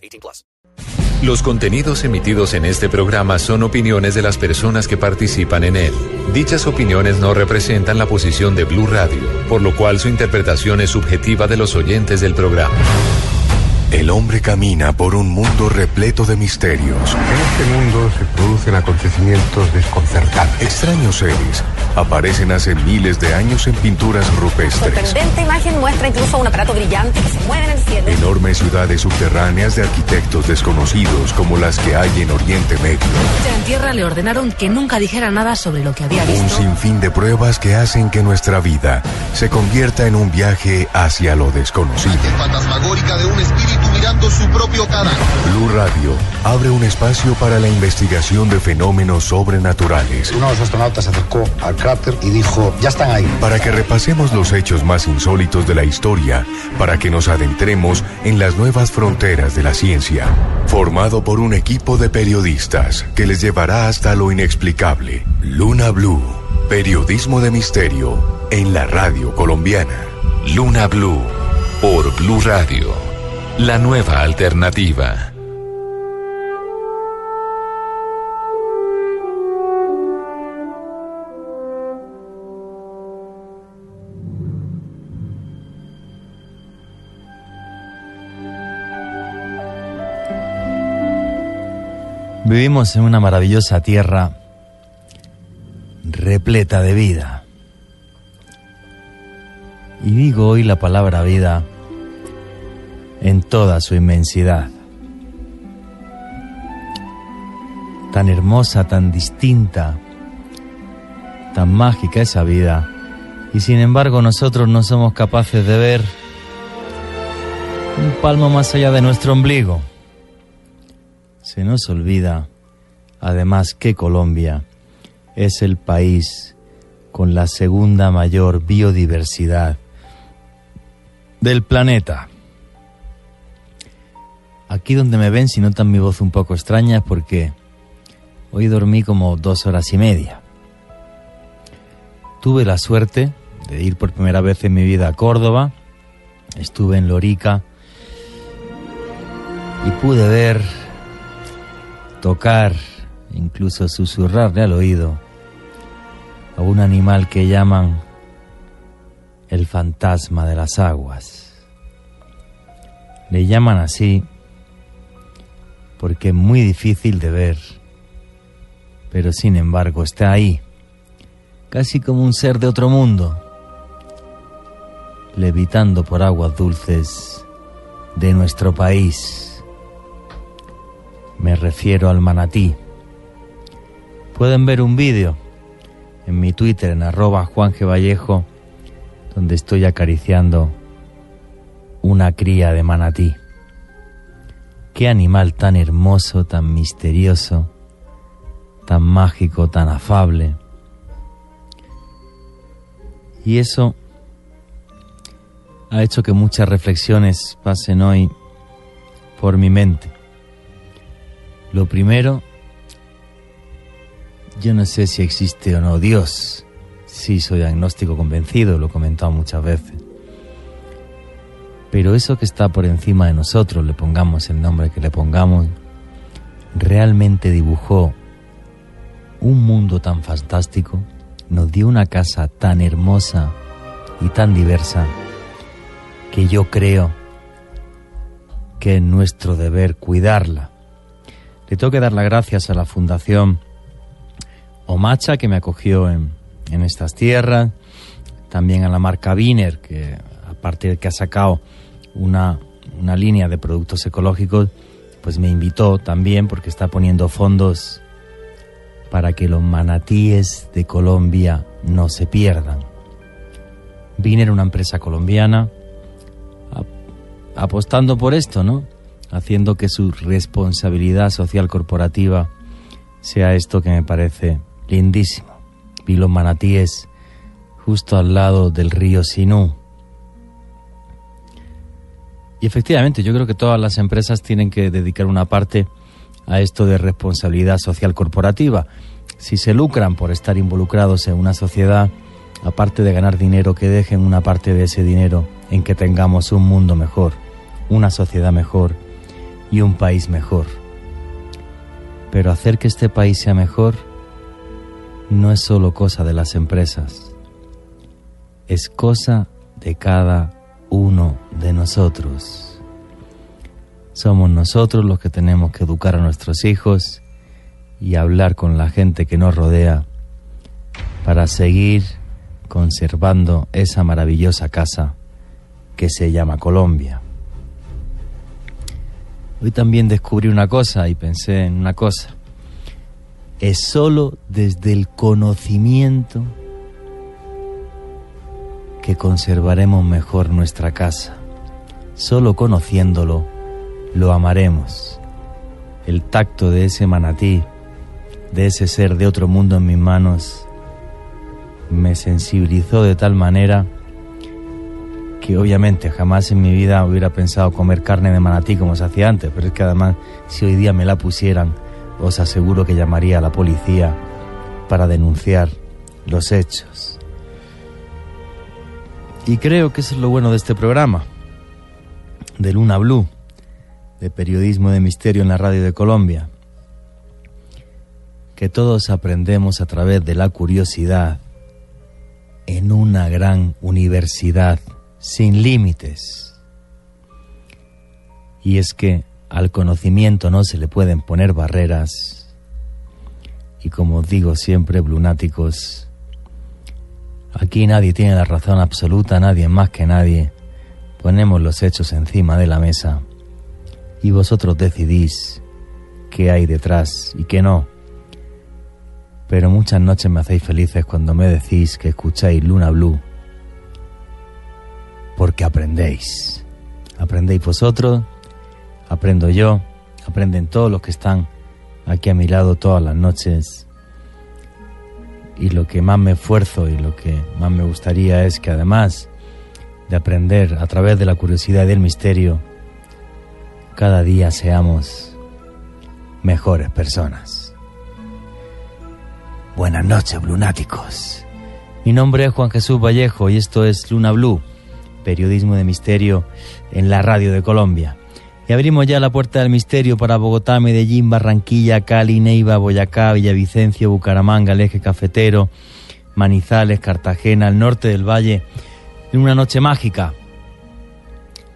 18 plus. Los contenidos emitidos en este programa son opiniones de las personas que participan en él. Dichas opiniones no representan la posición de Blue Radio, por lo cual su interpretación es subjetiva de los oyentes del programa. El hombre camina por un mundo repleto de misterios. En este mundo se producen acontecimientos desconcertantes. Extraños seres aparecen hace miles de años en pinturas rupestres. Sorprendente imagen muestra incluso un aparato brillante que se mueve en el cielo. Enormes ciudades subterráneas de arquitectos desconocidos como las que hay en Oriente Medio. En tierra le ordenaron que nunca dijera nada sobre lo que había visto. Un sinfín de pruebas que hacen que nuestra vida se convierta en un viaje hacia lo desconocido. fantasmagórica de un espíritu mirando su propio cara. Blue Radio abre un espacio para la investigación de fenómenos sobrenaturales. Uno de los astronautas se acercó al y dijo, ya están ahí. Para que repasemos los hechos más insólitos de la historia, para que nos adentremos en las nuevas fronteras de la ciencia. Formado por un equipo de periodistas que les llevará hasta lo inexplicable. Luna Blue, periodismo de misterio en la radio colombiana. Luna Blue, por Blue Radio, la nueva alternativa. Vivimos en una maravillosa tierra repleta de vida. Y digo hoy la palabra vida en toda su inmensidad. Tan hermosa, tan distinta, tan mágica esa vida. Y sin embargo nosotros no somos capaces de ver un palmo más allá de nuestro ombligo. Se nos olvida, además, que Colombia es el país con la segunda mayor biodiversidad del planeta. Aquí donde me ven, si notan mi voz un poco extraña, porque hoy dormí como dos horas y media. Tuve la suerte de ir por primera vez en mi vida a Córdoba, estuve en Lorica y pude ver, tocar, incluso susurrarle al oído a un animal que llaman el fantasma de las aguas. Le llaman así porque es muy difícil de ver, pero sin embargo está ahí, casi como un ser de otro mundo, levitando por aguas dulces de nuestro país. Me refiero al manatí. Pueden ver un vídeo en mi Twitter en arroba. Vallejo, donde estoy acariciando una cría de manatí. Qué animal tan hermoso, tan misterioso, tan mágico, tan afable. Y eso ha hecho que muchas reflexiones pasen hoy por mi mente. Lo primero, yo no sé si existe o no Dios. Sí, soy agnóstico convencido, lo he comentado muchas veces. Pero eso que está por encima de nosotros, le pongamos el nombre que le pongamos, realmente dibujó un mundo tan fantástico, nos dio una casa tan hermosa y tan diversa, que yo creo que es nuestro deber cuidarla. Le tengo que dar las gracias a la Fundación Omacha que me acogió en, en estas tierras, también a la marca Wiener, que aparte de que ha sacado una, una línea de productos ecológicos, pues me invitó también porque está poniendo fondos para que los manatíes de Colombia no se pierdan. Viner, una empresa colombiana, apostando por esto, ¿no? Haciendo que su responsabilidad social corporativa sea esto que me parece lindísimo. Vi los manatíes justo al lado del río Sinú. Y efectivamente, yo creo que todas las empresas tienen que dedicar una parte a esto de responsabilidad social corporativa. Si se lucran por estar involucrados en una sociedad, aparte de ganar dinero, que dejen una parte de ese dinero en que tengamos un mundo mejor, una sociedad mejor y un país mejor. Pero hacer que este país sea mejor no es solo cosa de las empresas, es cosa de cada uno de nosotros. Somos nosotros los que tenemos que educar a nuestros hijos y hablar con la gente que nos rodea para seguir conservando esa maravillosa casa que se llama Colombia. Hoy también descubrí una cosa y pensé en una cosa. Es solo desde el conocimiento que conservaremos mejor nuestra casa. Solo conociéndolo lo amaremos. El tacto de ese manatí, de ese ser de otro mundo en mis manos, me sensibilizó de tal manera que obviamente jamás en mi vida hubiera pensado comer carne de manatí como se hacía antes, pero es que además si hoy día me la pusieran, os aseguro que llamaría a la policía para denunciar los hechos. Y creo que eso es lo bueno de este programa, de Luna Blue, de periodismo de misterio en la radio de Colombia, que todos aprendemos a través de la curiosidad en una gran universidad sin límites. Y es que al conocimiento no se le pueden poner barreras. Y como digo siempre, blunáticos, aquí nadie tiene la razón absoluta, nadie más que nadie. Ponemos los hechos encima de la mesa y vosotros decidís qué hay detrás y qué no. Pero muchas noches me hacéis felices cuando me decís que escucháis Luna Blue porque aprendéis. Aprendéis vosotros, aprendo yo, aprenden todos los que están aquí a mi lado todas las noches. Y lo que más me esfuerzo y lo que más me gustaría es que además de aprender a través de la curiosidad y del misterio, cada día seamos mejores personas. Buenas noches, lunáticos. Mi nombre es Juan Jesús Vallejo y esto es Luna Blue periodismo de misterio en la radio de Colombia. Y abrimos ya la puerta del misterio para Bogotá, Medellín, Barranquilla, Cali, Neiva, Boyacá, Villavicencio, Bucaramanga, el eje cafetero, Manizales, Cartagena, el norte del valle, en una noche mágica.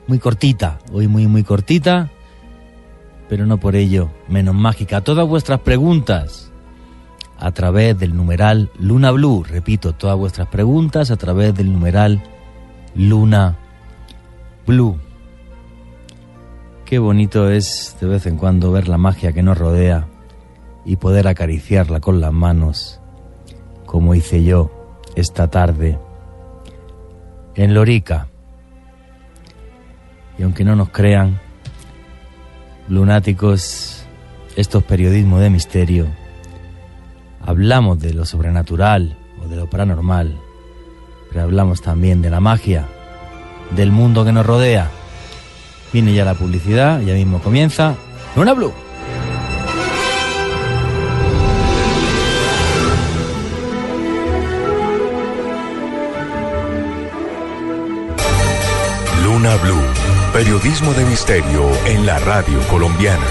Muy cortita, hoy muy, muy cortita, pero no por ello menos mágica. Todas vuestras preguntas a través del numeral Luna Blue, repito, todas vuestras preguntas a través del numeral Luna Blue. Qué bonito es de vez en cuando ver la magia que nos rodea y poder acariciarla con las manos, como hice yo esta tarde en Lorica. Y aunque no nos crean, lunáticos, estos periodismos de misterio, hablamos de lo sobrenatural o de lo paranormal, hablamos también de la magia, del mundo que nos rodea. Viene ya la publicidad, ya mismo comienza. Luna Blue. Luna Blue, periodismo de misterio en la radio colombiana.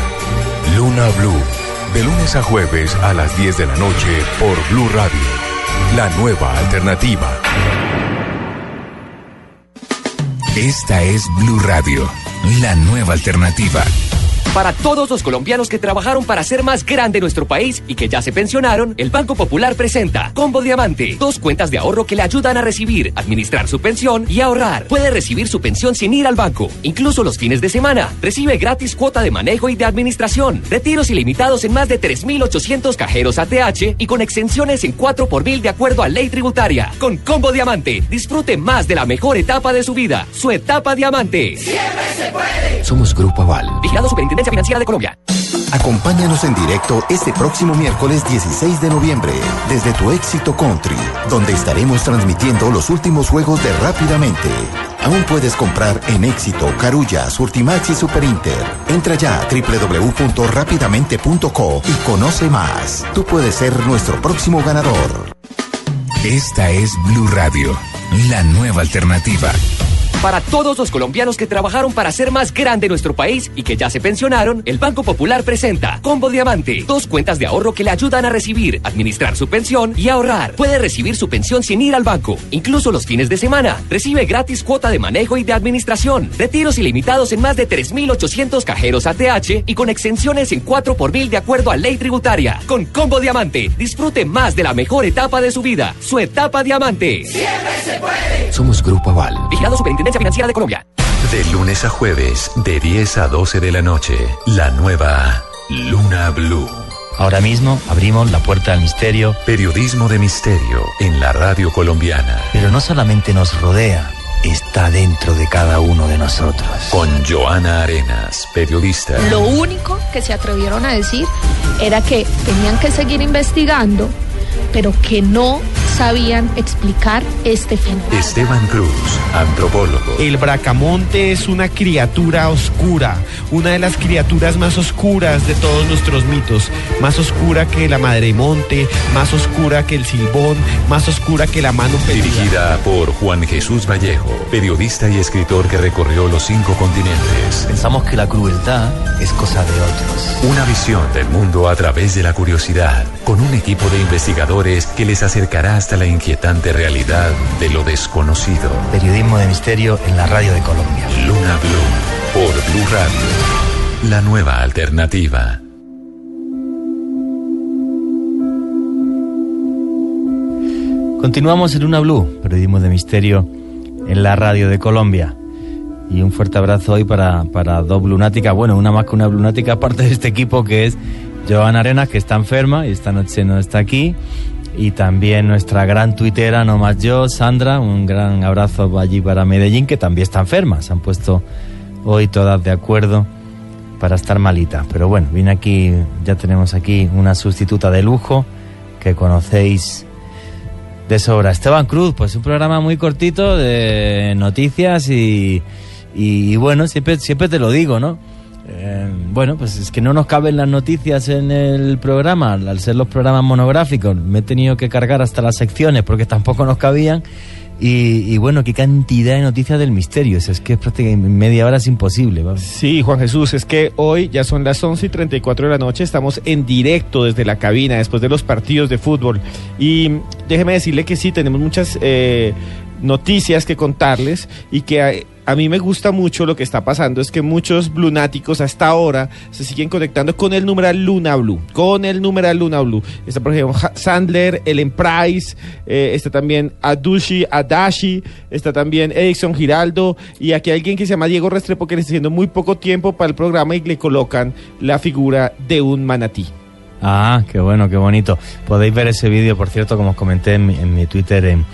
Luna Blue, de lunes a jueves a las 10 de la noche por Blue Radio la nueva alternativa. Esta es Blue Radio, la nueva alternativa. Para todos los colombianos que trabajaron para hacer más grande nuestro país y que ya se pensionaron, el Banco Popular presenta Combo Diamante, dos cuentas de ahorro que le ayudan a recibir, administrar su pensión y ahorrar. Puede recibir su pensión sin ir al banco, incluso los fines de semana. Recibe gratis cuota de manejo y de administración, retiros ilimitados en más de 3.800 cajeros ATH y con exenciones en 4 por mil de acuerdo a ley tributaria. Con Combo Diamante, disfrute más de la mejor etapa de su vida, su etapa diamante. Siempre se puede. Somos Grupo Aval, vigilado Superintendencia Financiera de Colombia. Acompáñanos en directo este próximo miércoles 16 de noviembre desde tu éxito country, donde estaremos transmitiendo los últimos juegos de Rápidamente. Aún puedes comprar en éxito, Carulla, Surtimax y Superinter. Entra ya a www.rapidamente.co y conoce más. Tú puedes ser nuestro próximo ganador. Esta es Blue Radio, la nueva alternativa. Para todos los colombianos que trabajaron para hacer más grande nuestro país y que ya se pensionaron, el Banco Popular presenta Combo Diamante, dos cuentas de ahorro que le ayudan a recibir, administrar su pensión y ahorrar. Puede recibir su pensión sin ir al banco, incluso los fines de semana. Recibe gratis cuota de manejo y de administración, retiros ilimitados en más de 3.800 cajeros ATH y con exenciones en 4 por mil de acuerdo a ley tributaria. Con Combo Diamante, disfrute más de la mejor etapa de su vida, su etapa diamante. Siempre se puede. Somos Grupo Aval, vigilado Superintendencia Financiera de Colombia. De lunes a jueves, de 10 a 12 de la noche, la nueva Luna Blue. Ahora mismo abrimos la puerta al misterio. Periodismo de misterio en la radio colombiana. Pero no solamente nos rodea, está dentro de cada uno de nosotros. Con Joana Arenas, periodista. Lo único que se atrevieron a decir era que tenían que seguir investigando, pero que no sabían explicar este fenómeno. Esteban Cruz, antropólogo. El bracamonte es una criatura oscura, una de las criaturas más oscuras de todos nuestros mitos, más oscura que la madre monte, más oscura que el silbón, más oscura que la mano peluda. Dirigida por Juan Jesús Vallejo, periodista y escritor que recorrió los cinco continentes. Pensamos que la crueldad es cosa de otros. Una visión del mundo a través de la curiosidad, con un equipo de investigadores que les acercará hasta la inquietante realidad de lo desconocido. Periodismo de misterio en la radio de Colombia. Luna Blue, por Blue Radio. La nueva alternativa. Continuamos en Luna Blue, periodismo de misterio en la radio de Colombia. Y un fuerte abrazo hoy para, para dos lunáticas, bueno, una más que una lunática, aparte de este equipo que es Joana Arenas, que está enferma y esta noche no está aquí. Y también nuestra gran tuitera, no más yo, Sandra, un gran abrazo allí para Medellín, que también está enferma. Se han puesto hoy todas de acuerdo para estar malita. Pero bueno, viene aquí, ya tenemos aquí una sustituta de lujo que conocéis de sobra. Esteban Cruz, pues un programa muy cortito de noticias y, y, bueno, siempre, siempre te lo digo, ¿no? Eh, bueno, pues es que no nos caben las noticias en el programa, al ser los programas monográficos, me he tenido que cargar hasta las secciones porque tampoco nos cabían. Y, bueno, qué cantidad de noticias del misterio, es, es que prácticamente en media hora es imposible. Sí, Juan Jesús, es que hoy ya son las 11 y 34 de la noche, estamos en directo desde la cabina después de los partidos de fútbol. Y déjeme decirle que sí, tenemos muchas eh, noticias que contarles y que a, mí me gusta mucho lo que está pasando es que muchos lunáticos hasta ahora se siguen conectando con el numeral Luna Blue, con el numeral Luna Blue. Está por ejemplo Sandler, Ellen Price, eh, está también Adushi Adashi, está también Edison Giraldo y aquí hay alguien que se llama Diego Restrepo que le está haciendo muy poco tiempo para el programa y le colocan la figura de un manatí. Ah, qué bueno, qué bonito. Podéis ver ese vídeo, por cierto, como os comenté en mi, en mi Twitter, en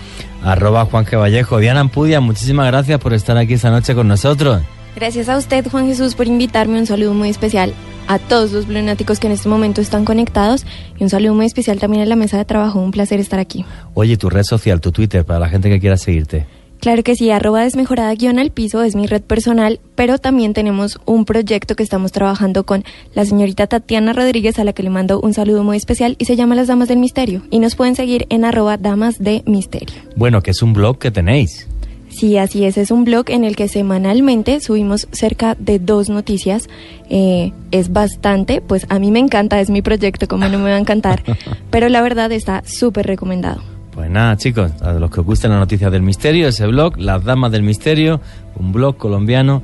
arroba Juan G. Vallejo. Diana Ampudia, muchísimas gracias por estar aquí esta noche con nosotros. Gracias a usted, Juan Jesús, por invitarme. Un saludo muy especial a todos los lunáticos que en este momento están conectados y un saludo muy especial también a la mesa de trabajo. Un placer estar aquí. Oye, tu red social, tu Twitter, para la gente que quiera seguirte. Claro que sí, arroba desmejorada guion al piso es mi red personal, pero también tenemos un proyecto que estamos trabajando con la señorita Tatiana Rodríguez, a la que le mando un saludo muy especial y se llama Las Damas del Misterio. Y nos pueden seguir en arroba damas de misterio. Bueno, que es un blog que tenéis. Sí, así es, es un blog en el que semanalmente subimos cerca de dos noticias. Eh, es bastante, pues a mí me encanta, es mi proyecto, como no me va a encantar, pero la verdad está súper recomendado. Pues nada, chicos, a los que os gusten las noticias del misterio, ese blog, Las Damas del Misterio, un blog colombiano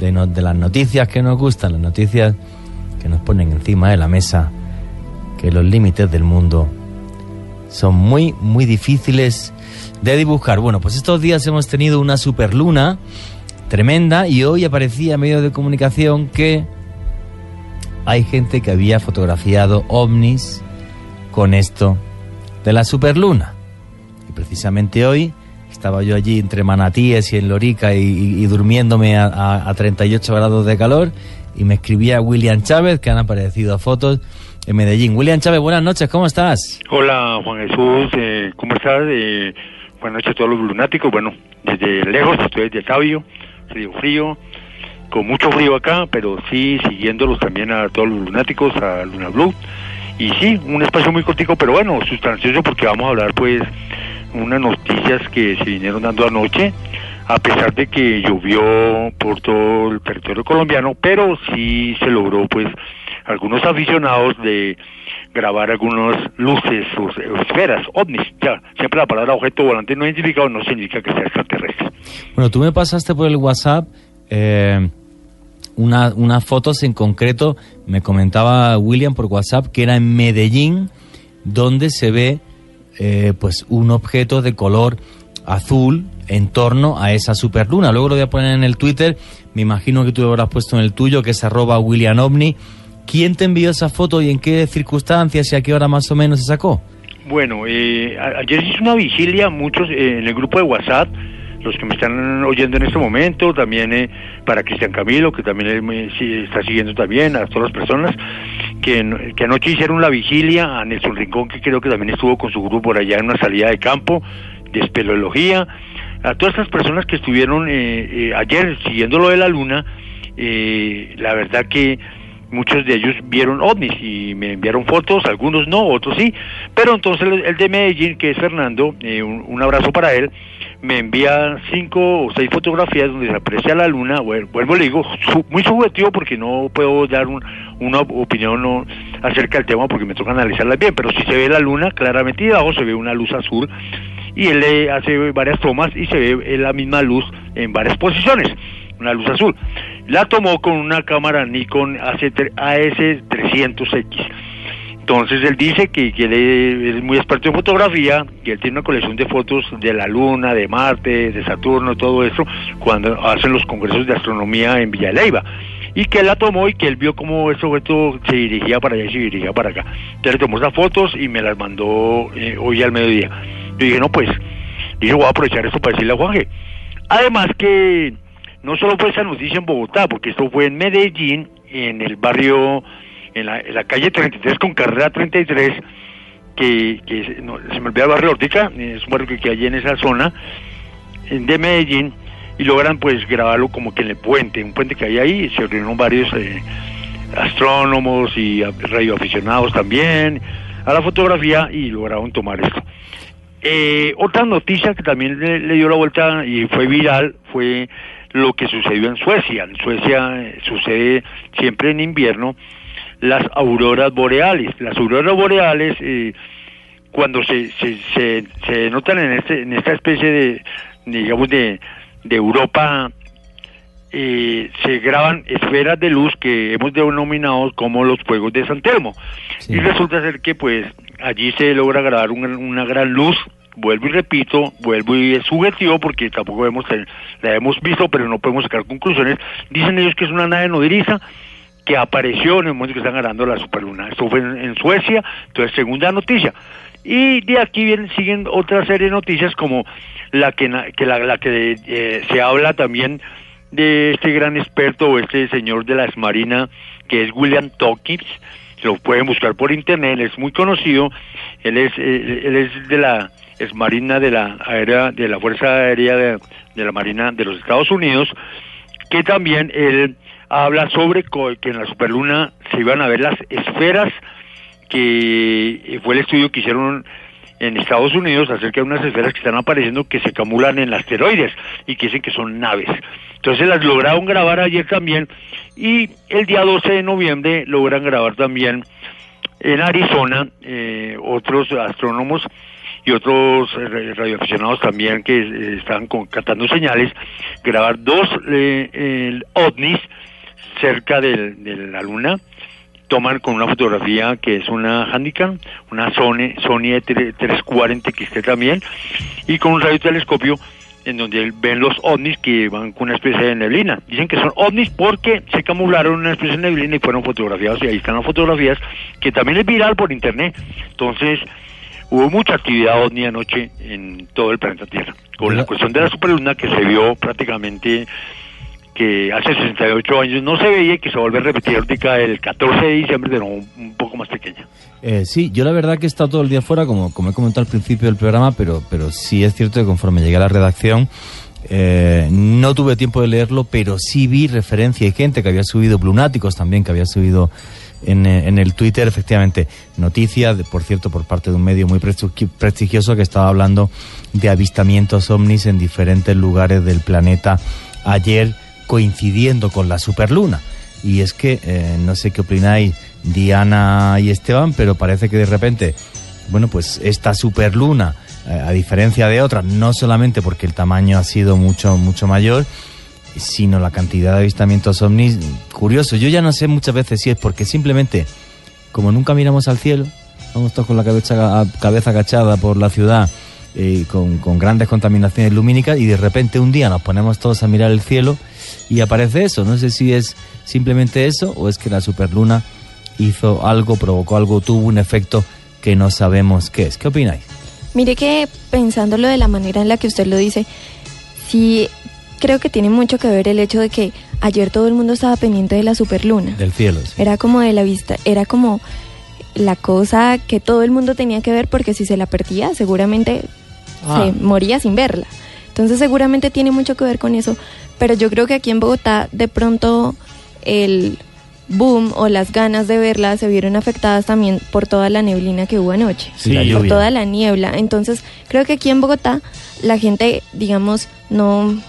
de, las noticias que nos gustan, las noticias que nos ponen encima de la mesa, que los límites del mundo son muy, muy difíciles de dibujar. Bueno, pues estos días hemos tenido una superluna tremenda y hoy aparecía en medios de comunicación que hay gente que había fotografiado ovnis con esto de la superluna. Precisamente hoy estaba yo allí entre Manatíes y en Lorica y, y- y durmiéndome a, a- a 38 grados de calor y me escribía William Chávez que han aparecido fotos en Medellín. William Chávez, buenas noches, ¿cómo estás? Hola Juan Jesús, eh, ¿cómo estás? Eh, buenas noches a todos los lunáticos. Bueno, desde lejos, estoy desde Tabio, frío, frío, con mucho frío acá, pero sí siguiéndolos también a todos los lunáticos, a Luna Blue. Y sí, un espacio muy cortico, pero bueno, sustancioso porque vamos a hablar pues unas noticias que se vinieron dando anoche, a pesar de que llovió por todo el territorio colombiano, pero sí se logró pues algunos aficionados de grabar algunas luces esferas, ovnis, ya, siempre la palabra objeto volante no identificado no significa que sea extraterrestre. Bueno, tú me pasaste por el WhatsApp eh, una- unas fotos en concreto, me comentaba William por WhatsApp que era en Medellín, donde se ve eh, pues un objeto de color azul en torno a esa superluna. Luego lo voy a poner en el Twitter, me imagino que tú lo habrás puesto en el tuyo, que es arroba William Ovni. ¿Quién te envió esa foto y en qué circunstancias y a qué hora más o menos se sacó? Bueno, eh, ayer hice una vigilia, muchos eh, en el grupo de WhatsApp, los que me están oyendo en este momento, también eh, para Cristian Camilo, que también sí, está siguiendo también, a todas las personas, que, anoche hicieron la vigilia, a Nelson Rincón, que creo que también estuvo con su grupo por allá en una salida de campo, de espeleología, a todas estas personas que estuvieron eh, eh, ayer siguiendo lo de la luna, eh, la verdad que muchos de ellos vieron ovnis y me enviaron fotos, algunos no, otros sí, pero entonces el, el de Medellín, que es Fernando, eh, un, un abrazo para él, me envía cinco o seis fotografías donde se aprecia la luna, bueno, vuelvo le digo, su- muy subjetivo porque no puedo dar un- una opinión acerca del tema porque me toca analizarla bien, pero si se ve la luna claramente y debajo se ve una luz azul y él le hace varias tomas y se ve la misma luz en varias posiciones, una luz azul. La tomó con una cámara Nikon AS300X. Entonces él dice que, que él es muy experto en fotografía, que él tiene una colección de fotos de la Luna, de Marte, de Saturno, todo eso, cuando hacen los congresos de astronomía en Villa. Y que él la tomó y que él vio cómo ese objeto se dirigía para allá y se dirigía para acá. Entonces le tomó esas fotos y me las mandó eh, hoy al mediodía. Yo dije, no, pues, dije, voy a aprovechar esto para decirle a Juanje. Además que no solo fue esa noticia en Bogotá, porque esto fue en Medellín, en el barrio, en la, en la calle 33 con carrera 33, que, que no, se me olvida el barrio Ortica, es un barrio que, hay en esa zona de Medellín, y logran pues grabarlo como que en el puente, un puente que hay ahí, se reunieron varios eh, astrónomos y radioaficionados también a la fotografía y lograron tomar esto. Eh, otra noticia que también le, le dio la vuelta y fue viral fue lo que sucedió en Suecia. En Suecia eh, sucede siempre en invierno las auroras boreales. Las auroras boreales, eh, cuando se, se, se, se notan en, este, en esta especie de, digamos, de, de Europa, eh, se graban esferas de luz que hemos denominado como los fuegos de San Telmo. Y resulta ser que pues allí se logra grabar una, una gran luz, vuelvo y repito, vuelvo y es subjetivo porque tampoco hemos, la hemos visto, pero no podemos sacar conclusiones. Dicen ellos que es una nave nodriza que apareció en el momento que están ganando la superluna. Esto fue en, Suecia, entonces segunda noticia. Y de aquí vienen, siguen otra serie de noticias como la que, que la, la que eh, se habla también de este gran experto o este señor de la esmarina que es William Tockins lo pueden buscar por internet, es muy conocido, él es eh, él es de la esmarina de la aérea de la Fuerza Aérea de, de la Marina de los Estados Unidos, que también él habla sobre que en la superluna se iban a ver las esferas que eh, fue el estudio que hicieron en Estados Unidos acerca de unas esferas que están apareciendo que se acumulan en asteroides y que dicen que son naves. Entonces las lograron grabar ayer también y el día 12 de noviembre logran grabar también en Arizona eh, otros astrónomos y otros eh, radioaficionados también que eh, estaban con- captando señales, grabar dos eh, ovnis cerca del- de la luna, toman con una fotografía que es una Handicam, una Sony, Sony E 340 XT también, y con un radiotelescopio en donde ven los ovnis que van con una especie de neblina. Dicen que son ovnis porque se camuflaron una especie de neblina y fueron fotografiados, y ahí están las fotografías, que también es viral por internet. Entonces, hubo mucha actividad ovni anoche en todo el planeta Tierra. Con la cuestión de la superluna que se vio prácticamente que hace 68 años no se veía y que se vuelve a repetir ahorita el 14 de diciembre nuevo un, un poco más pequeña. Eh, sí, yo la verdad que he estado todo el día fuera, como, como he comentado al principio del programa, pero, pero sí es cierto que conforme llegué a la redacción eh, no tuve tiempo de leerlo, pero sí vi referencia y gente que había subido, Blunáticos también, que había subido en, eh, en el Twitter, efectivamente, noticias, por cierto, por parte de un medio muy prestigi- prestigioso que estaba hablando de avistamientos ovnis en diferentes lugares del planeta ayer, coincidiendo con la superluna. Y es que, eh, no sé qué opináis, Diana y Esteban, pero parece que de repente, bueno, pues esta superluna, eh, a diferencia de otras, no solamente porque el tamaño ha sido mucho, mucho mayor, sino la cantidad de avistamientos ovnis, curioso. Yo ya no sé muchas veces si es porque simplemente, como nunca miramos al cielo, vamos todos con la cabeza, cabeza agachada por la ciudad, eh, con, con grandes contaminaciones lumínicas, y de repente un día nos ponemos todos a mirar el cielo y aparece eso. No sé si es simplemente eso o es que la superluna hizo algo, provocó algo, tuvo un efecto que no sabemos qué es. ¿Qué opináis? Mire que pensándolo de la manera en la que usted lo dice, sí creo que tiene mucho que ver el hecho de que ayer todo el mundo estaba pendiente de la superluna. Del cielo. sí. Era como de la vista, era como la cosa que todo el mundo tenía que ver porque si se la perdía seguramente Ah. se moría sin verla. Entonces seguramente tiene mucho que ver con eso, pero yo creo que aquí en Bogotá de pronto el boom o las ganas de verla se vieron afectadas también por toda la neblina que hubo anoche, Sí, la por lluvia. toda la niebla. Entonces creo que aquí en Bogotá la gente, digamos, no,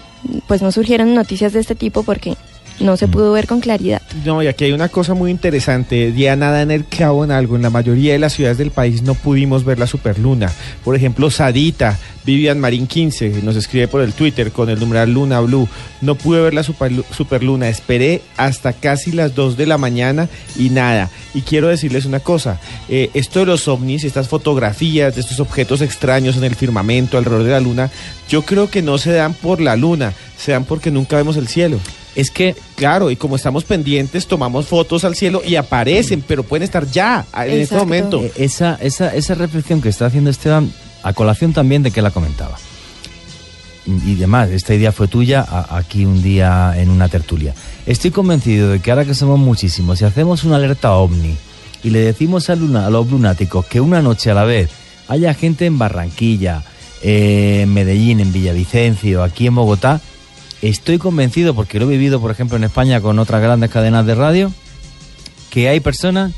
pues no surgieron noticias de este tipo porque no se pudo ver con claridad. No, y aquí hay una cosa muy interesante. Diana da en el clavo en algo. En la mayoría de las ciudades del país no pudimos ver la superluna. Por ejemplo, Sadita, Vivian Marín 15, nos escribe por el Twitter con el numeral Luna Blue. No pude ver la superlu- superluna. Esperé hasta casi las 2 de la mañana y nada. Y quiero decirles una cosa. eh, esto de los ovnis, estas fotografías de estos objetos extraños en el firmamento alrededor de la luna, yo creo que no se dan por la luna, se dan porque nunca vemos el cielo. Es que, claro, y como estamos pendientes, tomamos fotos al cielo y aparecen, pero pueden estar ya en este momento. Eh, Esa, esa, esa reflexión que está haciendo Esteban, a colación también de que la comentaba. Y demás, esta idea fue tuya a- aquí un día en una tertulia. Estoy convencido de que ahora que somos muchísimos, si hacemos una alerta ovni y le decimos a, luna- a los lunáticos que una noche a la vez haya gente en Barranquilla, eh, en Medellín, en Villavicencio, aquí en Bogotá, estoy convencido, porque lo he vivido, por ejemplo, en España con otras grandes cadenas de radio, que hay personas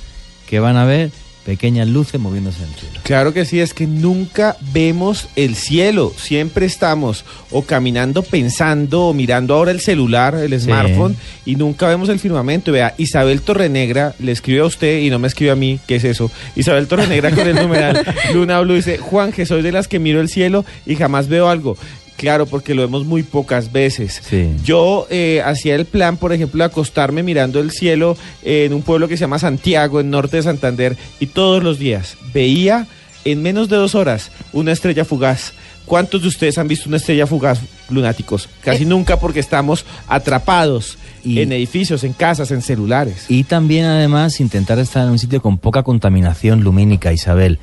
que van a ver pequeñas luces moviéndose en el cielo. Claro que sí, es que nunca vemos el cielo, siempre estamos o caminando pensando o mirando ahora el celular, el smartphone y nunca vemos el firmamento. Vea, Isabel Torrenegra le escribe a usted y no me escribe a mí, ¿qué es eso? Isabel Torrenegra con el numeral Luna Blue dice, Juan, que soy de las que miro el cielo y jamás veo algo. Claro, porque lo vemos muy pocas veces. Sí. Yo eh, hacía el plan, por ejemplo, de acostarme mirando el cielo eh, en un pueblo que se llama Santiago, en norte de Santander, y todos los días veía en menos de dos horas una estrella fugaz. ¿Cuántos de ustedes han visto una estrella fugaz, lunáticos? Casi nunca porque estamos atrapados en edificios, en casas, en celulares. Y también, además, intentar estar en un sitio con poca contaminación lumínica, Isabel.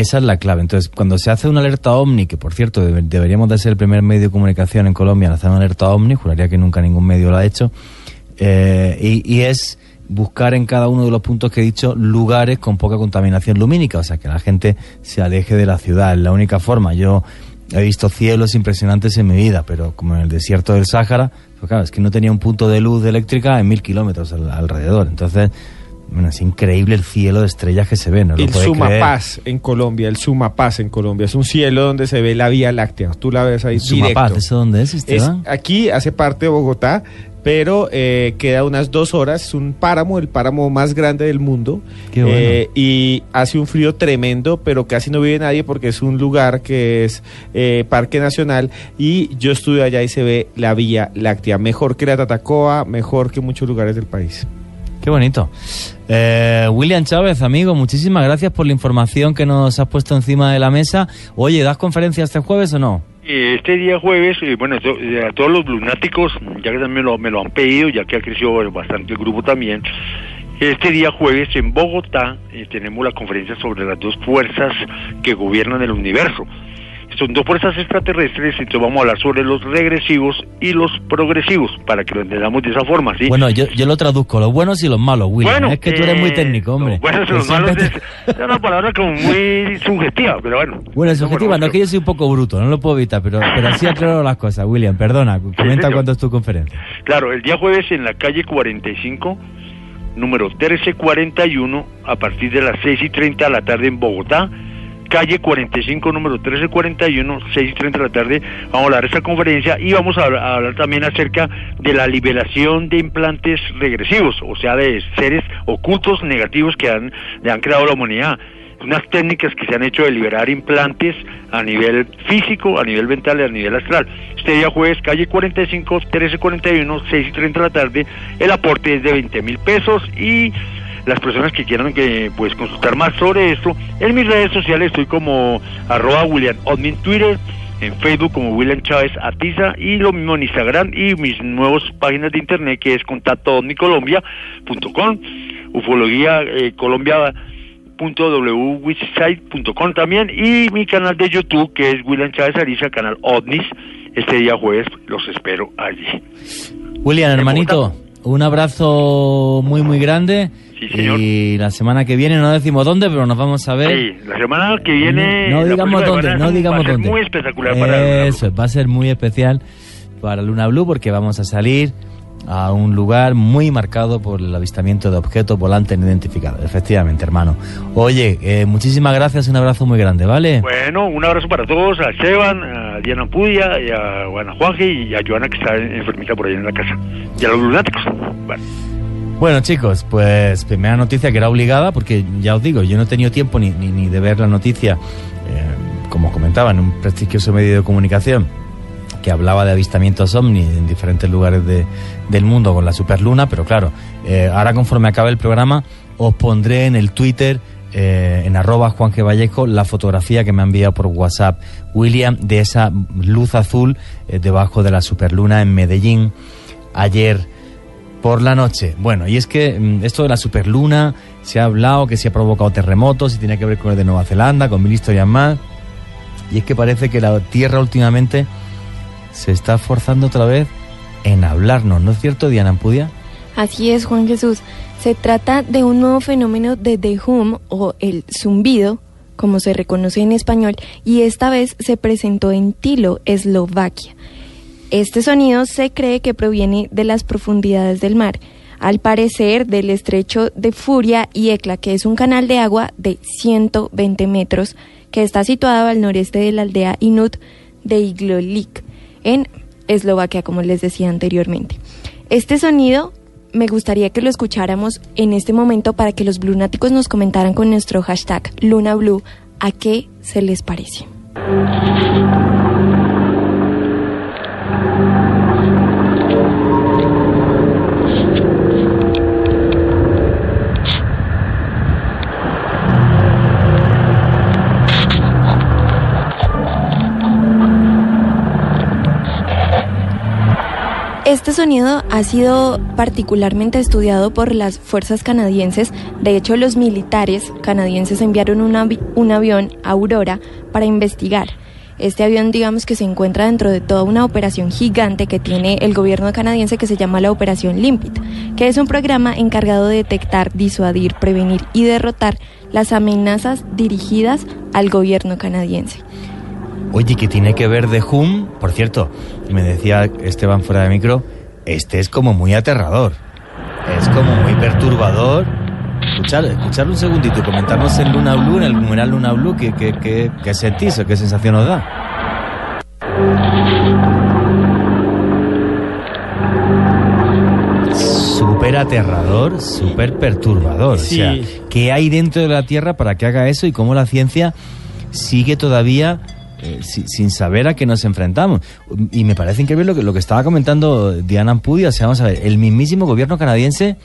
Esa es la clave. Entonces, cuando se hace una alerta OVNI, que por cierto debe- deberíamos de ser el primer medio de comunicación en Colombia en hacer una alerta OVNI, juraría que nunca ningún medio lo ha hecho, eh, y, es buscar en cada uno de los puntos que he dicho lugares con poca contaminación lumínica, o sea, que la gente se aleje de la ciudad. Es la única forma. Yo he visto cielos impresionantes en mi vida, pero como en el desierto del Sáhara, pues claro, es que no tenía un punto de luz eléctrica en mil kilómetros al- alrededor. Entonces, bueno, es increíble el cielo de estrellas que se ve, ¿no? lo El creer. Sumapaz en Colombia, el Sumapaz en Colombia. Es un cielo donde se ve la Vía Láctea. Tú la ves ahí Sumapaz. ¿eso dónde es, Es, Esteban? aquí hace parte de Bogotá, pero eh, queda unas dos horas. Es un páramo, el páramo más grande del mundo. Qué bueno. Eh, y hace un frío tremendo, pero casi no vive nadie porque es un lugar que es eh, Parque Nacional. Y yo estuve allá y se ve la Vía Láctea. Mejor que la Tatacoa, mejor que muchos lugares del país. Qué bonito. Eh, William Chávez, amigo, muchísimas gracias por la información que nos has puesto encima de la mesa. Oye, ¿das conferencia este jueves o no? Eh, Este día jueves, eh, bueno, eh, a todos los lunáticos, ya que también lo, me lo han pedido, ya que ha crecido bastante el grupo también, este día jueves en Bogotá eh, tenemos la conferencia sobre las dos fuerzas que gobiernan el universo. Son dos fuerzas extraterrestres, entonces vamos a hablar sobre los regresivos y los progresivos, para que lo entendamos de esa forma, ¿sí? Bueno, yo, yo lo traduzco, los buenos y los malos, William. Bueno, es que tú eres muy eh, técnico, hombre. Bueno, Que los siempre malos te- es, es una palabra como muy subjetiva, pero bueno. Bueno, es subjetiva, no es que yo soy un poco bruto, no lo puedo evitar, pero, pero así aclaro las cosas, William. Perdona, comenta señor. cuándo es tu conferencia. Claro, el día jueves en la calle 45, número 1341, a partir de las 6 y 30 de la tarde en Bogotá. Calle 45, número 1341, 6 y 30 de la tarde. Vamos a hablar de esta conferencia y vamos a hablar, también acerca de la liberación de implantes regresivos, o sea, de seres ocultos negativos que han, le han creado la humanidad unas técnicas que se han hecho de liberar implantes a nivel físico, a nivel mental y a nivel astral. Este día jueves, calle 45, 1341, 6 y 30 de la tarde, el aporte es de 20 mil pesos y las personas que quieran que pues consultar más sobre esto, en mis redes sociales estoy como arroba William Odmin Twitter, en Facebook como William Chávez Atiza y lo mismo en Instagram y mis nuevas páginas de internet que es contacto colombia.com, ufología eh, Colombia www.wixsite.com también y mi canal de YouTube que es William Chávez Ariza, canal OVNIS. Este día jueves los espero allí. William, hermanito, un abrazo muy, muy grande. Señor. Y la semana que viene no decimos dónde, pero nos vamos a ver. Sí, la semana que viene. No digamos dónde, no digamos va a ser dónde. Muy espectacular para Eso, va a ser muy especial para Luna Blue porque vamos a salir a un lugar muy marcado por el avistamiento de objetos volantes no identificados. Efectivamente, hermano. Oye, eh, muchísimas gracias, un abrazo muy grande, ¿vale? Bueno, un abrazo para todos, a Esteban, a Diana Pudia, y a Juana Juanje y a Joana que está enfermita por ahí en la casa. Y a los lunáticos. Bueno, chicos, pues primera noticia que era obligada, porque ya os digo, yo no he tenido tiempo ni, ni, de ver la noticia, eh, como comentaba, en un prestigioso medio de comunicación que hablaba de avistamientos ovni en diferentes lugares de- del mundo con la superluna, pero claro, eh, ahora conforme acabe el programa os pondré en el Twitter, eh, en arroba Juan G. Vallejo, la fotografía que me ha enviado por WhatsApp William de esa luz azul eh, debajo de la superluna en Medellín ayer por la noche. Bueno, y es que mm, esto de la superluna se ha hablado que se ha provocado terremotos y tiene que ver con el de Nueva Zelanda, con mil historias más. Y es que parece que la Tierra últimamente se está esforzando otra vez en hablarnos, ¿no es cierto, Diana Ampudia? Así es, Juan Jesús. Se trata de un nuevo fenómeno de The Hum o el zumbido, como se reconoce en español, y esta vez se presentó en Tilo, Eslovaquia. Este sonido se cree que proviene de las profundidades del mar, al parecer del estrecho de Furia y Ekla, que es un canal de agua de 120 metros que está situado al noreste de la aldea Inut de Iglolik, en Eslovaquia, como les decía anteriormente. Este sonido me gustaría que lo escucháramos en este momento para que los blunáticos nos comentaran con nuestro hashtag LunaBlue a qué se les parece. Este sonido ha sido particularmente estudiado por las fuerzas canadienses. De hecho, los militares canadienses enviaron un, avi- un avión Aurora para investigar. Este avión, digamos que se encuentra dentro de toda una operación gigante que tiene el gobierno canadiense que se llama la Operación Limpid, que es un programa encargado de detectar, disuadir, prevenir y derrotar las amenazas dirigidas al gobierno canadiense. Oye, que tiene que ver de Hum, por cierto, me decía Esteban fuera de micro, este es como muy aterrador, es como muy perturbador. Escuchar, escuchar un segundito y comentarnos en Luna Blue, en el numeral Luna Blue, qué, qué, qué, qué sentís o qué sensación os da. aterrador, súper perturbador. Sí. O sea, ¿qué hay dentro de la Tierra para que haga eso y cómo la ciencia sigue todavía eh, si- sin saber a qué nos enfrentamos? Y me parece increíble lo que, lo que estaba comentando Diana Ampudia. O sea, vamos a ver, el mismísimo gobierno canadiense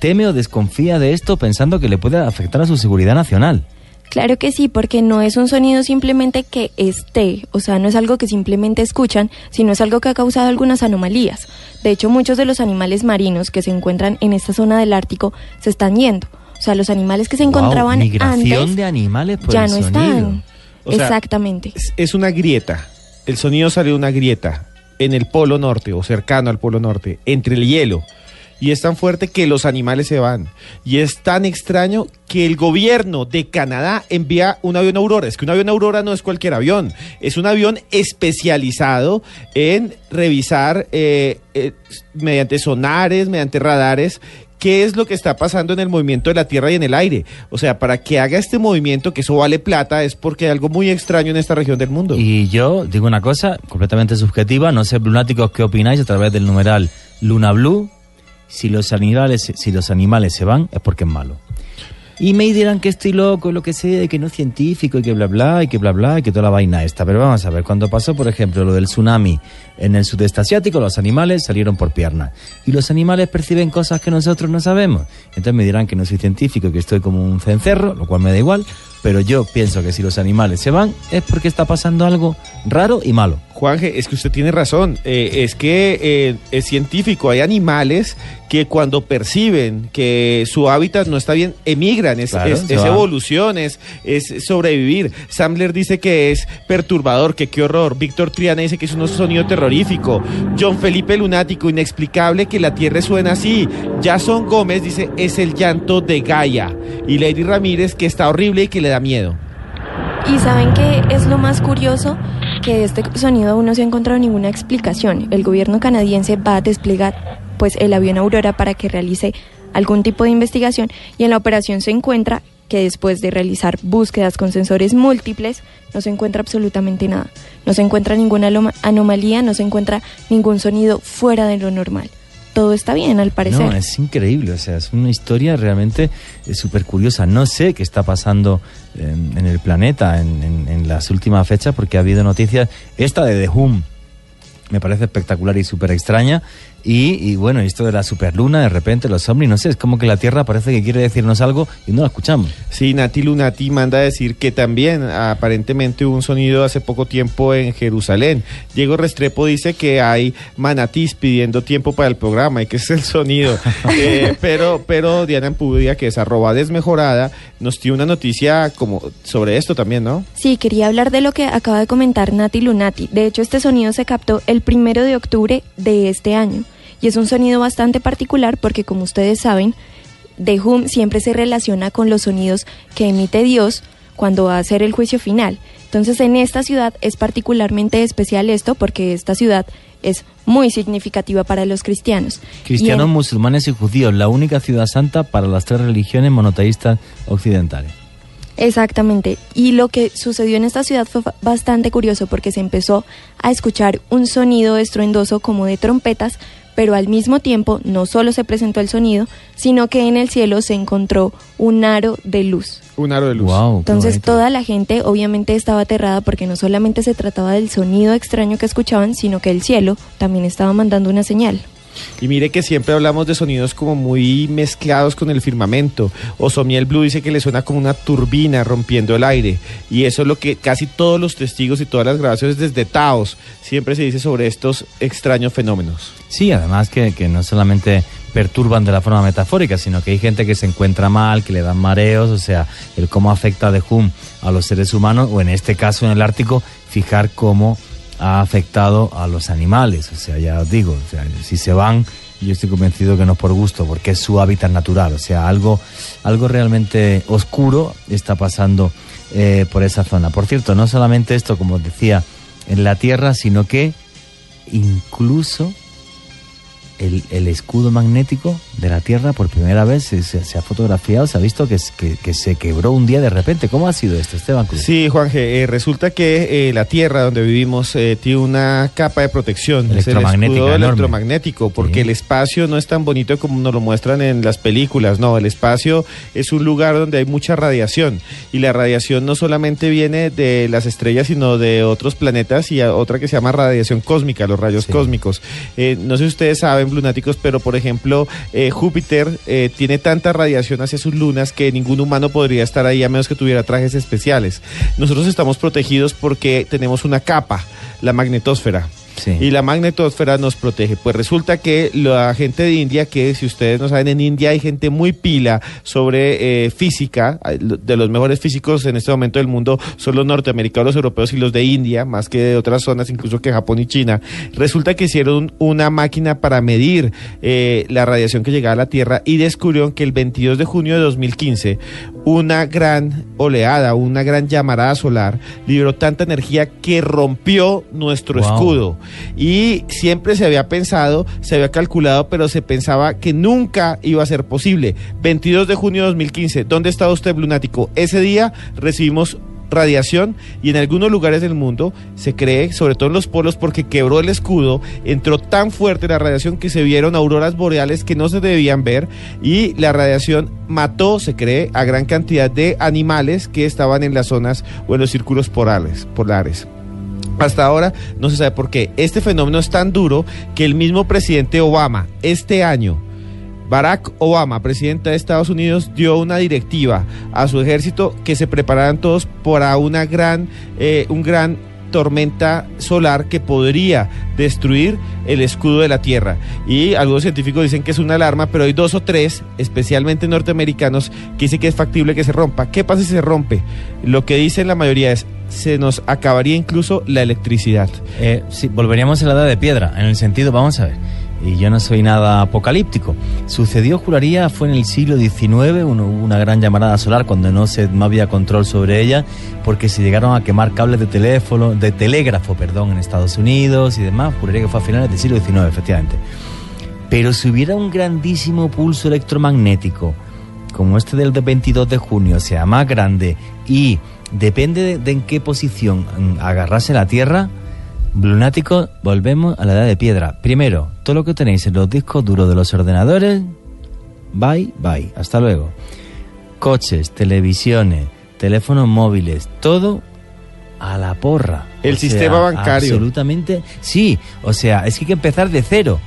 teme o desconfía de esto pensando que le puede afectar a su seguridad nacional. Claro que sí, porque no es un sonido simplemente que esté, o sea, no es algo que simplemente escuchan, sino es algo que ha causado algunas anomalías. De hecho, muchos de los animales marinos que se encuentran en esta zona del Ártico se están yendo. O sea, los animales que se Guau, encontraban migración antes de animales por ya el no sonido. están. O Exactamente. Es, es una grieta. El sonido sale de una grieta en el polo norte o cercano al polo norte, entre el hielo. Y es tan fuerte que los animales se van. Y es tan extraño que el gobierno de Canadá envía un avión Aurora. Es que un avión Aurora no es cualquier avión. Es un avión especializado en revisar eh, eh, mediante sonares, mediante radares, qué es lo que está pasando en el movimiento de la Tierra y en el aire. O sea, para que haga este movimiento, que eso vale plata, es porque hay algo muy extraño en esta región del mundo. Y yo digo una cosa completamente subjetiva, no sé, lunáticos, ¿qué opináis a través del numeral Luna Blue? Si los animales, si los animales se van, es porque es malo. Y me dirán que estoy loco, lo que sea, que no es científico, y que bla bla, y que bla bla, y que toda la vaina esta. Pero vamos a ver, cuando pasó, por ejemplo, lo del tsunami en el sudeste asiático, los animales salieron por piernas. Y los animales perciben cosas que nosotros no sabemos. Entonces me dirán que no soy científico, que estoy como un cencerro, lo cual me da igual. Pero yo pienso que si los animales se van, es porque está pasando algo raro y malo. Juanje, es que usted tiene razón. Eh, es que eh, es científico. Hay animales que cuando perciben que su hábitat no está bien, emigran. Es, Claro, es- evolución, es, es sobrevivir. Samler dice que es perturbador, que qué horror. Víctor Triana dice que es un sonido terrorífico. John Felipe Lunático, inexplicable que la tierra suena así. Jason Gómez dice es el llanto de Gaia. Y Lady Ramírez que está horrible y que le da miedo. Y saben que es lo más curioso que este sonido aún no se ha encontrado ninguna explicación. El gobierno canadiense va a desplegar pues el avión Aurora para que realice algún tipo de investigación y en la operación se encuentra que después de realizar búsquedas con sensores múltiples no se encuentra absolutamente nada. No se encuentra ninguna anomalía, no se encuentra ningún sonido fuera de lo normal. Todo está bien al parecer. No, es increíble, o sea, es una historia realmente eh, súper curiosa. No sé qué está pasando en, en el planeta en, en- en las últimas fechas porque ha habido noticias. Esta de The Whom me parece espectacular y súper extraña. Y, y bueno, esto de la superluna, de repente los ovnis, no sé, es como que la Tierra parece que quiere decirnos algo y no la escuchamos. Sí, Nati Lunati manda a decir que también aparentemente hubo un sonido hace poco tiempo en Jerusalén. Diego Restrepo dice que hay manatís pidiendo tiempo para el programa y que es el sonido. Eh, pero, pero Diana Empudia, que es arroba desmejorada, nos tiene una noticia como sobre esto también, ¿no? Sí, quería hablar de lo que acaba de comentar Nati Lunati. De hecho, este sonido se captó el primero de octubre de este año. Y es un sonido bastante particular porque, como ustedes saben, The Hum siempre se relaciona con los sonidos que emite Dios cuando va a hacer el juicio final. Entonces, en esta ciudad es particularmente especial esto porque esta ciudad es muy significativa para los cristianos. Cristianos, en- musulmanes y judíos, la única ciudad santa para las tres religiones monoteístas occidentales. Exactamente. Y lo que sucedió en esta ciudad fue bastante curioso porque se empezó a escuchar un sonido estruendoso como de trompetas, pero al mismo tiempo no solo se presentó el sonido, sino que en el cielo se encontró un aro de luz. Un aro de luz. Wow, Entonces toda la gente obviamente estaba aterrada porque no solamente se trataba del sonido extraño que escuchaban, sino que el cielo también estaba mandando una señal. Y mire que siempre hablamos de sonidos como muy mezclados con el firmamento. Osomiel Blue dice que le suena como una turbina rompiendo el aire. Y eso es lo que casi todos los testigos y todas las grabaciones desde Taos siempre se dice sobre estos extraños fenómenos. Sí, además que, que no solamente perturban de la forma metafórica, sino que hay gente que se encuentra mal, que le dan mareos, o sea, el cómo afecta de Hum a los seres humanos, o en este caso en el Ártico, fijar cómo ha afectado a los animales. O sea, ya os digo, o sea, si se van, yo estoy convencido que no es por gusto, porque es su hábitat natural. O sea, algo, algo realmente oscuro está pasando eh, por esa zona. Por cierto, no solamente esto, como os decía, en la Tierra, sino que incluso el, el escudo magnético de la Tierra por primera vez se, se- se ha fotografiado, se ha visto que, que, que se quebró un día de repente. ¿Cómo ha sido esto, Esteban Cruz? Sí, Juanje, eh, resulta que eh, la Tierra donde vivimos eh, tiene una capa de protección. Es el electromagnético, porque el espacio no es tan bonito como nos lo muestran en las películas. No, el espacio es un lugar donde hay mucha radiación. Y la radiación no solamente viene de las estrellas, sino de otros planetas y a- otra que se llama radiación cósmica, los rayos cósmicos. Eh, no sé si ustedes saben, lunáticos, pero por ejemplo, eh, Júpiter eh, tiene tanta radiación hacia sus lunas que ningún humano podría estar ahí a menos que tuviera trajes especiales. Nosotros estamos protegidos porque tenemos una capa, la magnetosfera. Y la magnetosfera nos protege. Pues resulta que la gente de India, que si ustedes no saben, en India hay gente muy pila sobre eh, física. De los mejores físicos en este momento del mundo son los norteamericanos, los europeos y los de India, más que de otras zonas, incluso que Japón y China. Resulta que hicieron una máquina para medir eh, la radiación que llegaba a la Tierra y descubrieron que el 22 de junio de 2015 una gran oleada, una gran llamarada solar liberó tanta energía que rompió nuestro Wow. escudo. Y siempre se había pensado, se había calculado, pero se pensaba que nunca iba a ser posible. 22 de junio de 2015, ¿dónde estaba usted, lunático? Ese día recibimos radiación y en algunos lugares del mundo se cree, sobre todo en los polos, porque quebró el escudo, entró tan fuerte la radiación que se vieron auroras boreales que no se debían ver y la radiación mató, se cree, a gran cantidad de animales que estaban en las zonas o en los círculos polares. Hasta ahora no se sabe por qué. Este fenómeno es tan duro que el mismo presidente Obama este año Barack Obama, presidente de Estados Unidos, dio una directiva a su ejército que se prepararan todos para una gran, eh, un gran tormenta solar que podría destruir el escudo de la Tierra. Y algunos científicos dicen que es una alarma, pero hay dos o tres, especialmente norteamericanos, que dicen que es factible que se rompa. ¿Qué pasa si se rompe? Lo que dicen la mayoría es se nos acabaría incluso la electricidad. Eh, sí, volveríamos a la edad de piedra, en el sentido, vamos a ver, y yo no soy nada apocalíptico. Sucedió, juraría, fue en el siglo XIX, una gran llamarada solar cuando no, se, no había control sobre ella, porque se llegaron a quemar cables de teléfono, de telégrafo, perdón, en Estados Unidos y demás, juraría que fue a finales del siglo XIX, efectivamente. Pero si hubiera un grandísimo pulso electromagnético, como este del de 22 de junio, sea más grande y depende de, de en qué posición mm, agarrase la Tierra, lunáticos, volvemos a la edad de piedra. Primero, todo lo que tenéis en los discos duros de los ordenadores, bye, bye, hasta luego. Coches, televisiones, teléfonos móviles, todo a la porra. El O sea, sistema bancario. Absolutamente, sí. O sea, es que hay que empezar de cero.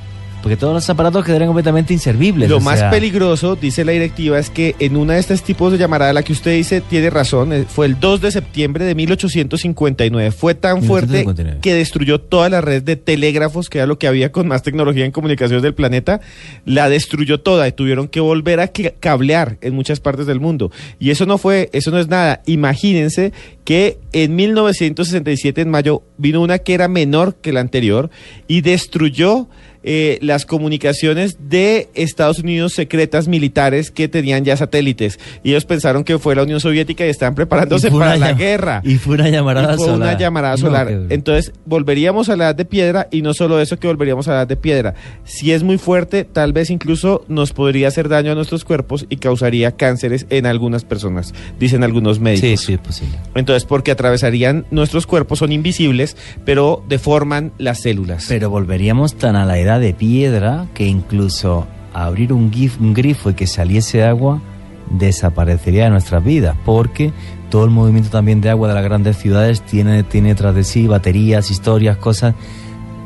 Porque todos los aparatos quedarían completamente inservibles. Lo más sea, peligroso, dice la directiva, es que en una de estos tipos de llamada, la que usted dice tiene razón, eh, fue el 2 de septiembre de 1859. Fue tan fuerte 1859. que destruyó toda la red de telégrafos, que era lo que había con más tecnología en comunicaciones del planeta. La destruyó toda y tuvieron que volver a cablear en muchas partes del mundo. Y eso no fue, eso no es nada. Imagínense que en 1967, en mayo, vino una que era menor que la anterior y destruyó eh, las comunicaciones de Estados Unidos secretas militares que tenían ya satélites. Y ellos pensaron que fue la Unión Soviética y estaban preparándose Y para la guerra. y fue una llamarada Y fue solar. una llamarada solar. Entonces, volveríamos a la edad de piedra y no solo eso que volveríamos a la edad de piedra. Si es muy fuerte, tal vez incluso nos podría hacer daño a nuestros cuerpos y causaría cánceres en algunas personas, dicen algunos médicos. Sí, sí, es posible. Entonces, porque atravesarían nuestros cuerpos, son invisibles, pero deforman las células. Pero volveríamos tan a la edad de piedra que incluso abrir un, grifo y que saliese agua desaparecería de nuestras vidas, porque todo el movimiento también de agua de las grandes ciudades tiene, tiene tras de sí baterías, historias, cosas.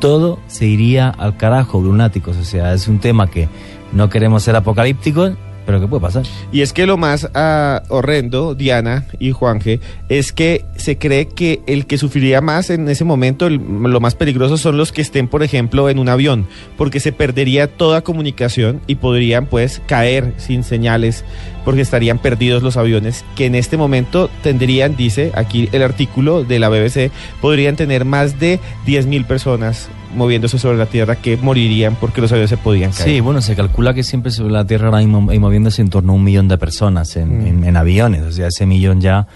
Todo se iría al carajo, lunáticos. O sea, es un tema que no queremos ser apocalípticos, pero que puede pasar. Y es que lo más ah, horrendo, Diana y Juanje, es que se cree que el que sufriría más en ese momento, lo más peligroso son los que estén, por ejemplo, en un avión, porque se perdería toda comunicación y podrían pues caer sin señales, porque estarían perdidos los aviones, que en este momento tendrían, dice aquí el artículo de la BBC, podrían tener más de 10.000 personas moviéndose sobre la Tierra que morirían porque los aviones se podían caer. Sí, bueno, se calcula que siempre sobre la Tierra hay moviéndose en torno a un millón de personas en, Mm. en- en aviones. O sea, ese millón ya,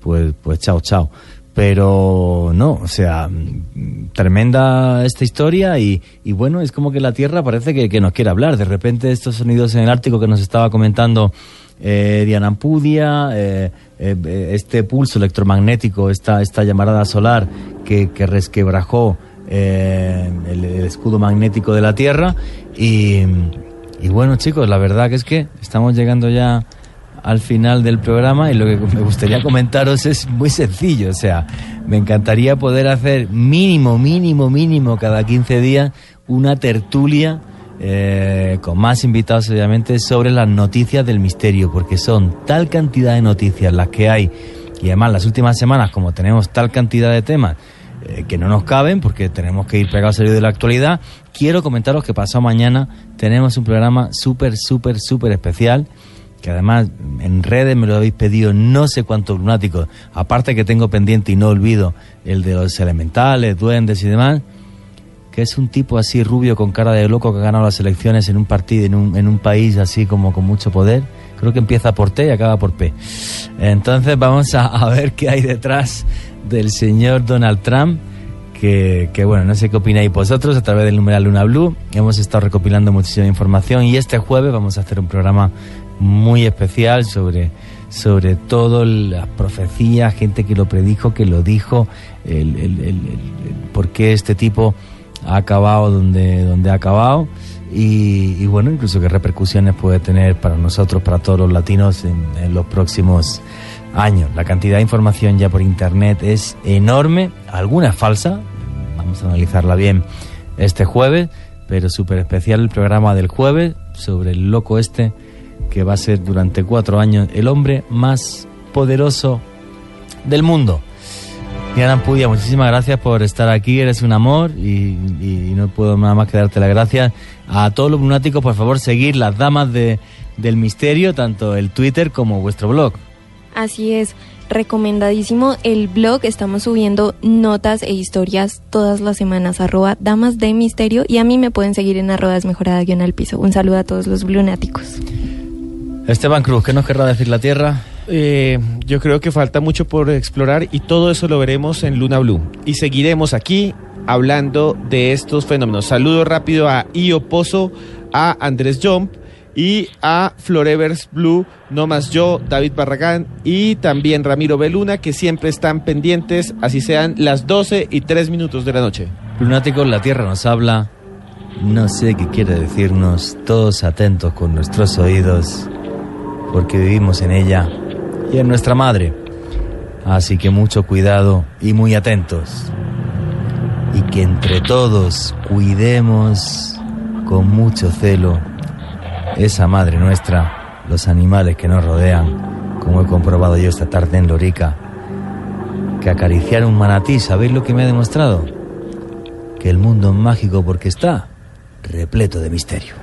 pues, pues chao, chao. pero no, o sea, tremenda esta historia y, y bueno, es como que la Tierra parece que, que nos quiere hablar. De repente estos sonidos en el Ártico que nos estaba comentando eh, Diana Ampudia, eh, eh, este pulso electromagnético, esta, esta llamarada solar que, que resquebrajó el, escudo magnético de la Tierra. Y, y bueno chicos, la verdad que es que estamos llegando ya al final del programa y lo que me gustaría comentaros es muy sencillo, o sea, me encantaría poder hacer mínimo, mínimo, mínimo cada 15 días una tertulia eh, con más invitados obviamente sobre las noticias del misterio, porque son tal cantidad de noticias las que hay y además las últimas semanas como tenemos tal cantidad de temas eh, que no nos caben porque tenemos que ir pegados al de la actualidad, quiero comentaros que pasado mañana tenemos un programa súper, súper, súper especial que además en redes me lo habéis pedido no sé cuántos lunáticos, aparte que tengo pendiente y no olvido el de los elementales, duendes y demás, que es un tipo así rubio con cara de loco que ha ganado las elecciones en un partido, en un, en un país así como con mucho poder. Creo que empieza por T y acaba por P. Entonces vamos a, a ver qué hay detrás del señor Donald Trump. Que, que, bueno, no sé qué opináis vosotros a través del numeral Luna Blue. Hemos estado recopilando muchísima información y este jueves vamos a hacer un programa muy especial sobre, sobre todo las profecías, gente que lo predijo, que lo dijo, el, el, el, por qué este tipo ha acabado donde, donde ha acabado y, bueno, incluso qué repercusiones puede tener para nosotros, para todos los latinos en los próximos años. La cantidad de información ya por internet es enorme, alguna es falsa, vamos a analizarla bien este jueves, pero súper especial el programa del jueves sobre el loco este que va a ser durante cuatro años el hombre más poderoso del mundo. Diana Ampudia, muchísimas gracias por estar aquí, eres un amor y, y, no puedo nada más que darte las gracias. A todos los lunáticos, por favor, seguir las damas de, del misterio, tanto el Twitter como vuestro blog. Así es, recomendadísimo el blog, estamos subiendo notas e historias todas las semanas, arroba damas de misterio y a mí me pueden seguir en arroba desmejorada guion al piso. Un saludo a todos los lunáticos. Esteban Cruz, ¿qué nos querrá decir la Tierra? Eh, yo creo que falta mucho por explorar y todo eso lo veremos en Luna Blue. Y seguiremos aquí hablando de estos fenómenos. Saludo rápido a Io Pozo, a Andrés Jump y a Florevers Blue, no más yo, David Barragán y también Ramiro Beluna, que siempre están pendientes, así sean las 12 y 3 minutos de la noche. Lunáticos, la Tierra nos habla. No sé qué quiere decirnos, todos atentos con nuestros oídos, porque vivimos en ella y en nuestra madre. Así que mucho cuidado y muy atentos. Y que entre todos cuidemos con mucho celo esa madre nuestra, los animales que nos rodean, como he comprobado yo esta tarde en Lorica. Que acariciar un manatí, ¿sabéis lo que me ha demostrado? Que el mundo es mágico porque está repleto de misterio.